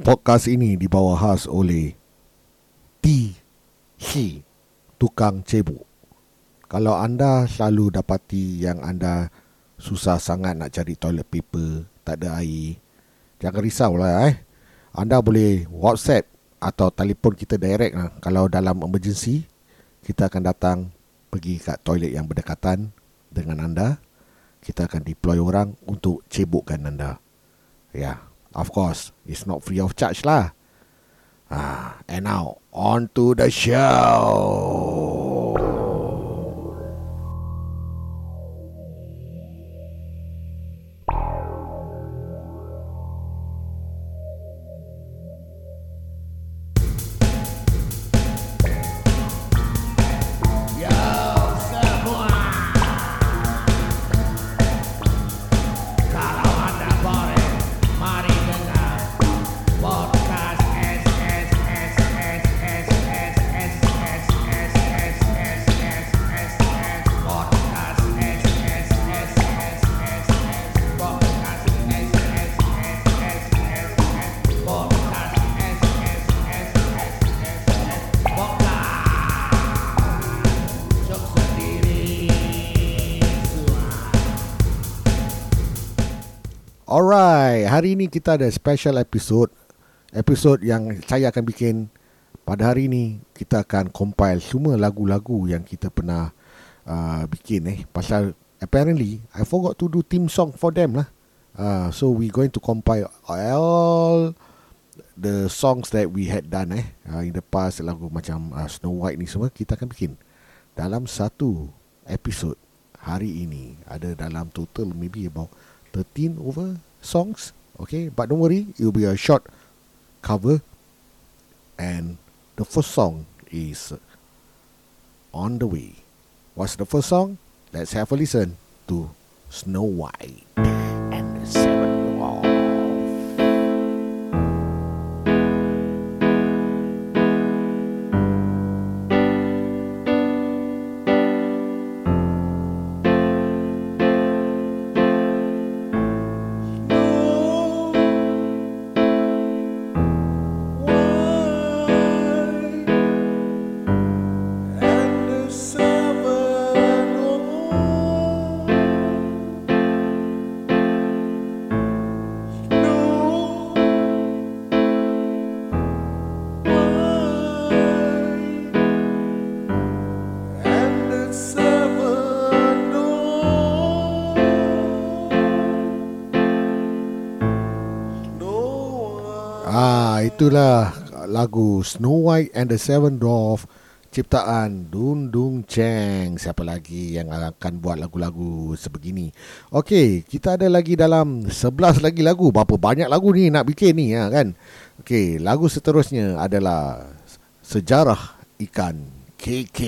Podcast ini dibawa khas oleh TC Tukang Cebuk. Kalau anda selalu dapati yang anda susah sangat nak cari toilet paper, tak ada air, jangan risaulah eh. Anda boleh WhatsApp atau telefon kita direct lah. Kalau dalam emergency, kita akan datang pergi kat toilet yang berdekatan dengan anda. Kita akan deploy orang untuk cebukkan anda. Ya. Yeah. Of course, it's not free of charge lah. Ah, and now on to the show. Alright, hari ini kita ada special episode Episode yang saya akan bikin. Pada hari ini kita akan compile semua lagu-lagu yang kita pernah uh, bikin eh. Pasal apparently I forgot to do theme song for them lah. Uh, So we going to compile all the songs that we had done eh. Uh, In the past lagu macam uh, Snow White ni semua kita akan bikin. Dalam satu episode hari ini Ada dalam total maybe about 13 over songs. Okay, but don't worry, it will be a short cover. And the first song is on the way. What's the first song? Let's have a listen to Snow White itulah lagu Snow White and the Seven Dwarf ciptaan Dun Dung Cheng. Siapa lagi yang akan buat lagu-lagu sebegini? Okey, kita ada lagi dalam 11 lagi lagu. Berapa banyak lagu ni nak bikin ni ya kan? Okey, lagu seterusnya adalah Sejarah Ikan KK.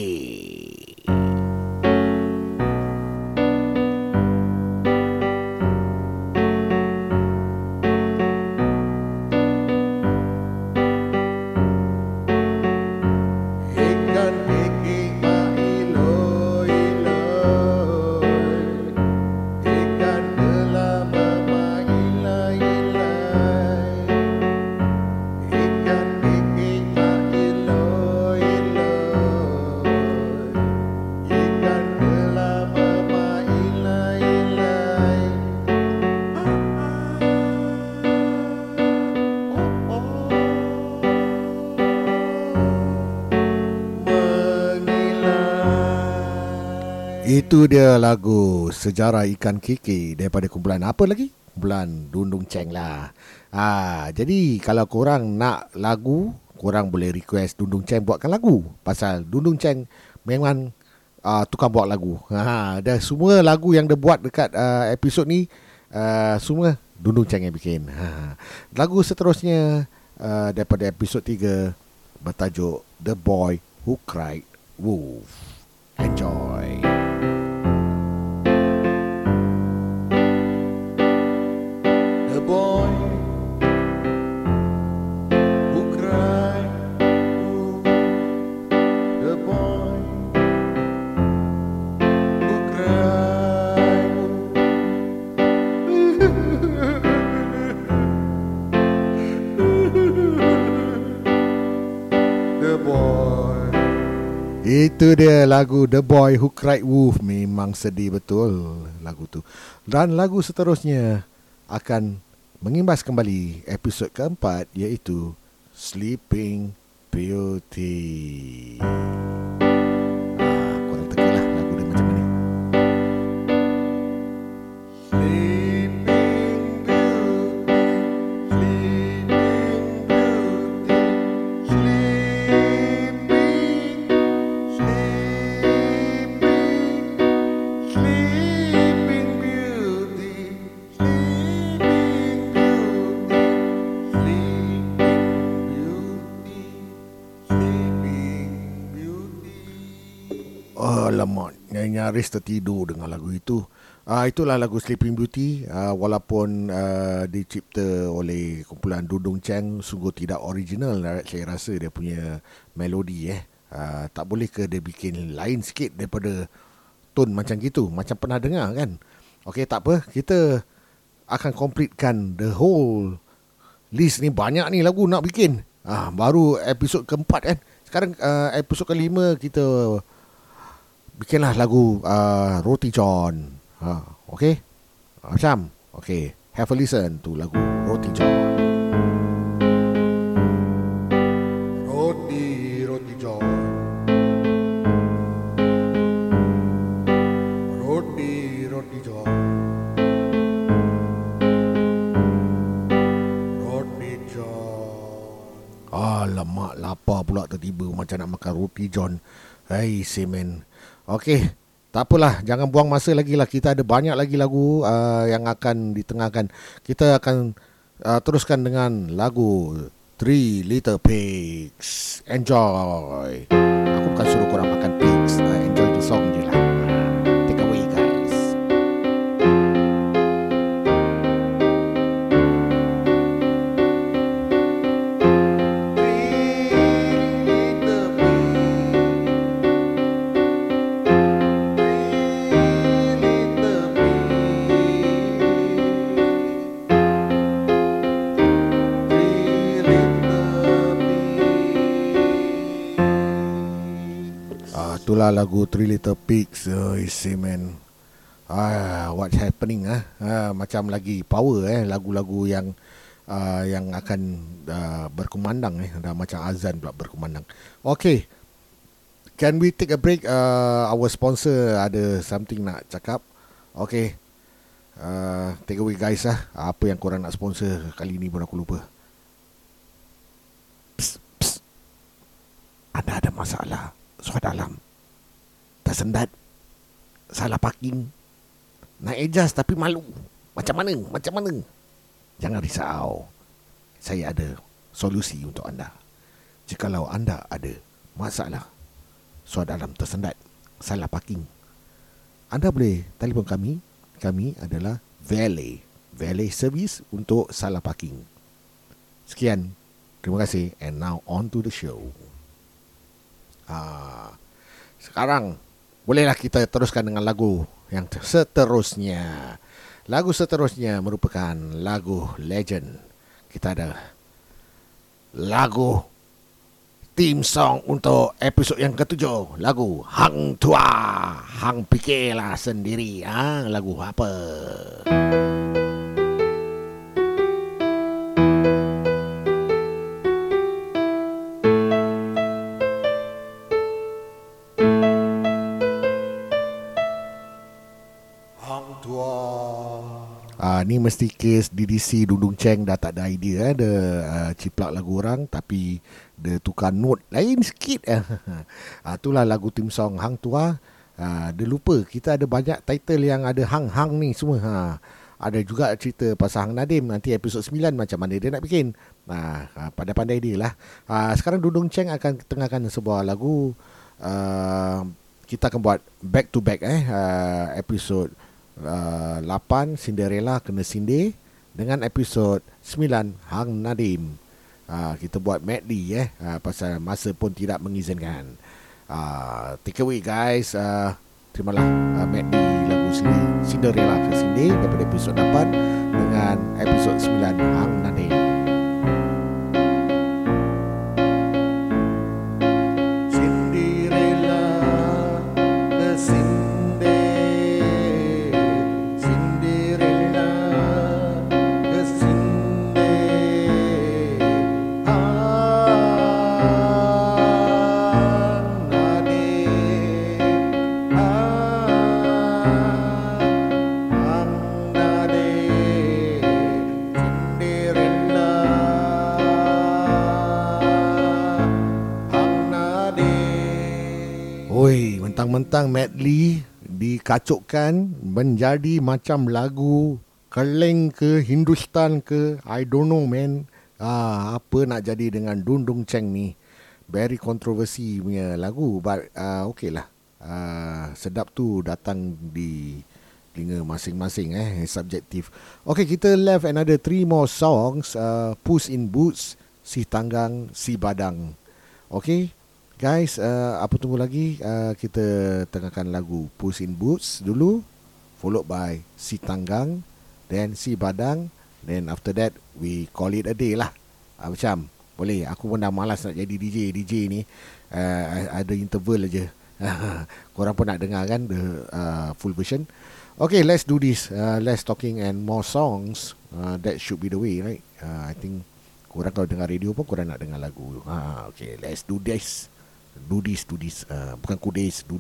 Itu dia lagu Sejarah Ikan Kiki daripada kumpulan apa lagi? Kumpulan Dundung Ceng lah. Ha, jadi kalau korang nak lagu, korang boleh request Dundung Ceng buatkan lagu. Pasal Dundung Ceng memang uh, tukang buat lagu. Ha, dan semua lagu yang dia buat dekat uh, episod ni, uh, semua Dundung Ceng yang bikin. Ha. Lagu seterusnya uh, daripada episod 3 bertajuk The Boy Who Cried Wolf. Enjoy. Itu dia lagu The Boy Who Cried Wolf Memang sedih betul lagu tu Dan lagu seterusnya akan mengimbas kembali episod keempat iaitu Sleeping Beauty. Nyaris tertidur dengan lagu itu. Uh, itulah lagu Sleeping Beauty uh, walaupun uh, dicipta oleh kumpulan Dudung Cheng sungguh tidak original saya rasa dia punya melodi eh. Uh, tak boleh ke dia bikin lain sikit daripada tone macam gitu macam pernah dengar kan. Okey tak apa kita akan completekan the whole list ni banyak ni lagu nak bikin. Ah uh, baru episod keempat kan. Sekarang uh, episod kelima kita bikinlah lagu uh, Roti John. Ha, okay? Macam? Okay. Have a listen to lagu Roti John. Roti, Roti John. Roti, Roti John. Roti John. Alamak, lapar pula tiba-tiba macam nak makan Roti John. Hai, hey, semen. Okey, tak apalah, jangan buang masa lagi lah. Kita ada banyak lagi lagu uh, yang akan ditengahkan. Kita akan uh, teruskan dengan lagu Three Little Pigs. Enjoy. Aku itulah lagu Three Little Pigs uh, isi man. Ah what's happening ah? Uh, macam lagi power eh lagu-lagu yang uh, yang akan uh, berkumandang eh. Dah macam azan pula berkumandang. Okay can we take a break? Uh, our sponsor ada something nak cakap. Okay uh, take away guys ah. Apa yang korang nak sponsor kali ni pun aku lupa. Psst, psst. anda ada masalah suat dalam tersendat salah parking. Nak adjust tapi malu. Macam mana? Macam mana? Jangan risau. Saya ada solusi untuk anda. Jikalau anda ada masalah soal dalam tersendat salah parking anda boleh telefon kami. Kami adalah valet valet service untuk salah parking. Sekian. Terima kasih. And now on to the show. Ah sekarang Bolehlah kita teruskan dengan lagu yang seterusnya. Lagu seterusnya merupakan lagu legend. Kita ada lagu team song untuk episod yang ketujuh. Lagu Hang Tua. Hang fikirlah sendiri. Ha? Lagu apa? Ni mesti kes DDC Dudung Cheng dah tak ada idea eh. Dia uh, ciplak lagu orang Tapi dia tukar note lain sikit eh. uh, Itulah lagu tim song Hang Tua uh, Dia lupa kita ada banyak title yang ada Hang-Hang ni semua ha. Ada juga cerita pasal Hang Nadim Nanti episod 9 macam mana dia nak bikin uh, uh, Pandai-pandai dia lah uh, Sekarang Dudung Cheng akan tengahkan sebuah lagu uh, Kita akan buat back to back eh uh, Episod uh, 8 Cinderella kena sindir dengan episod 9 Hang Nadim. Uh, kita buat medley eh uh, pasal masa pun tidak mengizinkan. Uh, take away guys. Uh, terimalah uh, medley lagu Cinderella ke sindir daripada episod 8 dengan episod 9 Hang Nadim. Mentang-mentang medley dikacukkan menjadi macam lagu keleng ke Hindustan ke I don't know man. Ah, apa nak jadi dengan Dundung Cheng ni? Very controversy punya lagu but uh, okay lah. Uh, sedap tu datang di telinga masing-masing eh subjektif. Okay kita left another three more songs. Uh, Puss in Boots Si Tanggang Si Badang. Okay Guys, uh, apa tunggu lagi? Uh, kita tengahkan lagu Puss in Boots dulu Followed by Si Tanggang Then Si Badang Then after that, we call it a day lah. Uh, Macam, boleh? Aku pun dah malas nak jadi DJ DJ ni uh, Ada interval aja. Korang pun nak dengar kan The uh, full version? Okay, let's do this. Uh, Less talking and more songs uh, That should be the way, right? Uh, I think Korang kalau dengar radio pun Korang nak dengar lagu. Uh, Okay, let's do this do this, do this. Uh, bukan kudis, do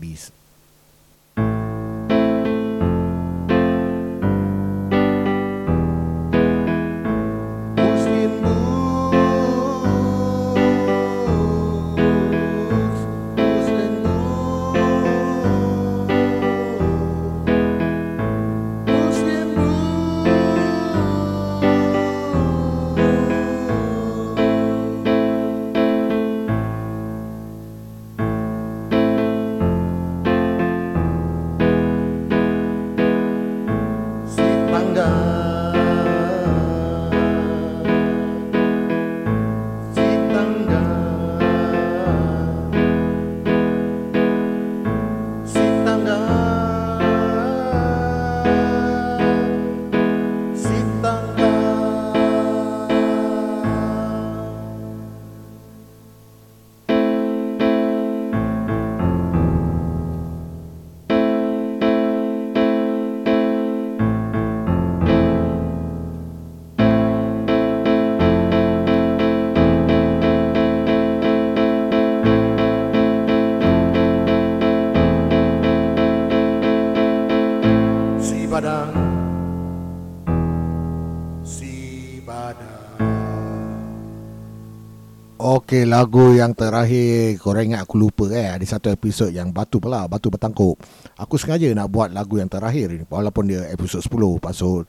Okey, lagu yang terakhir Korang ingat aku lupa eh Ada satu episod yang Batu pula Batu bertangkup Aku sengaja nak buat lagu yang terakhir ni Walaupun dia episod 10 Pasul.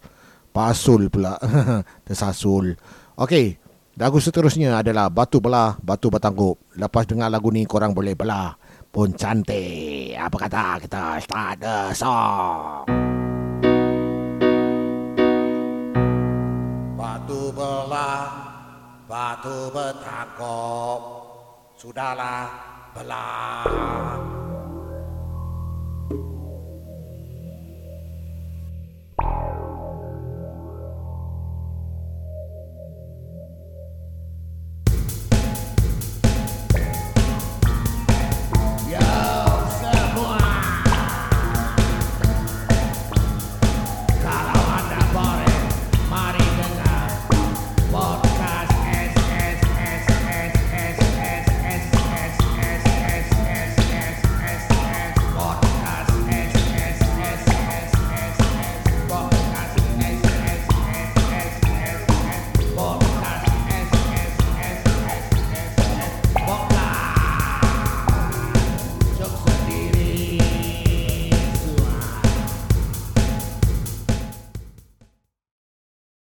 Pasul pula Tersasul. Okey Lagu seterusnya adalah Batu belah Batu bertangkup Lepas dengar lagu ni Korang boleh belah. Pun cantik. Apa kata kita? Start the song batu bertangkap sudahlah belah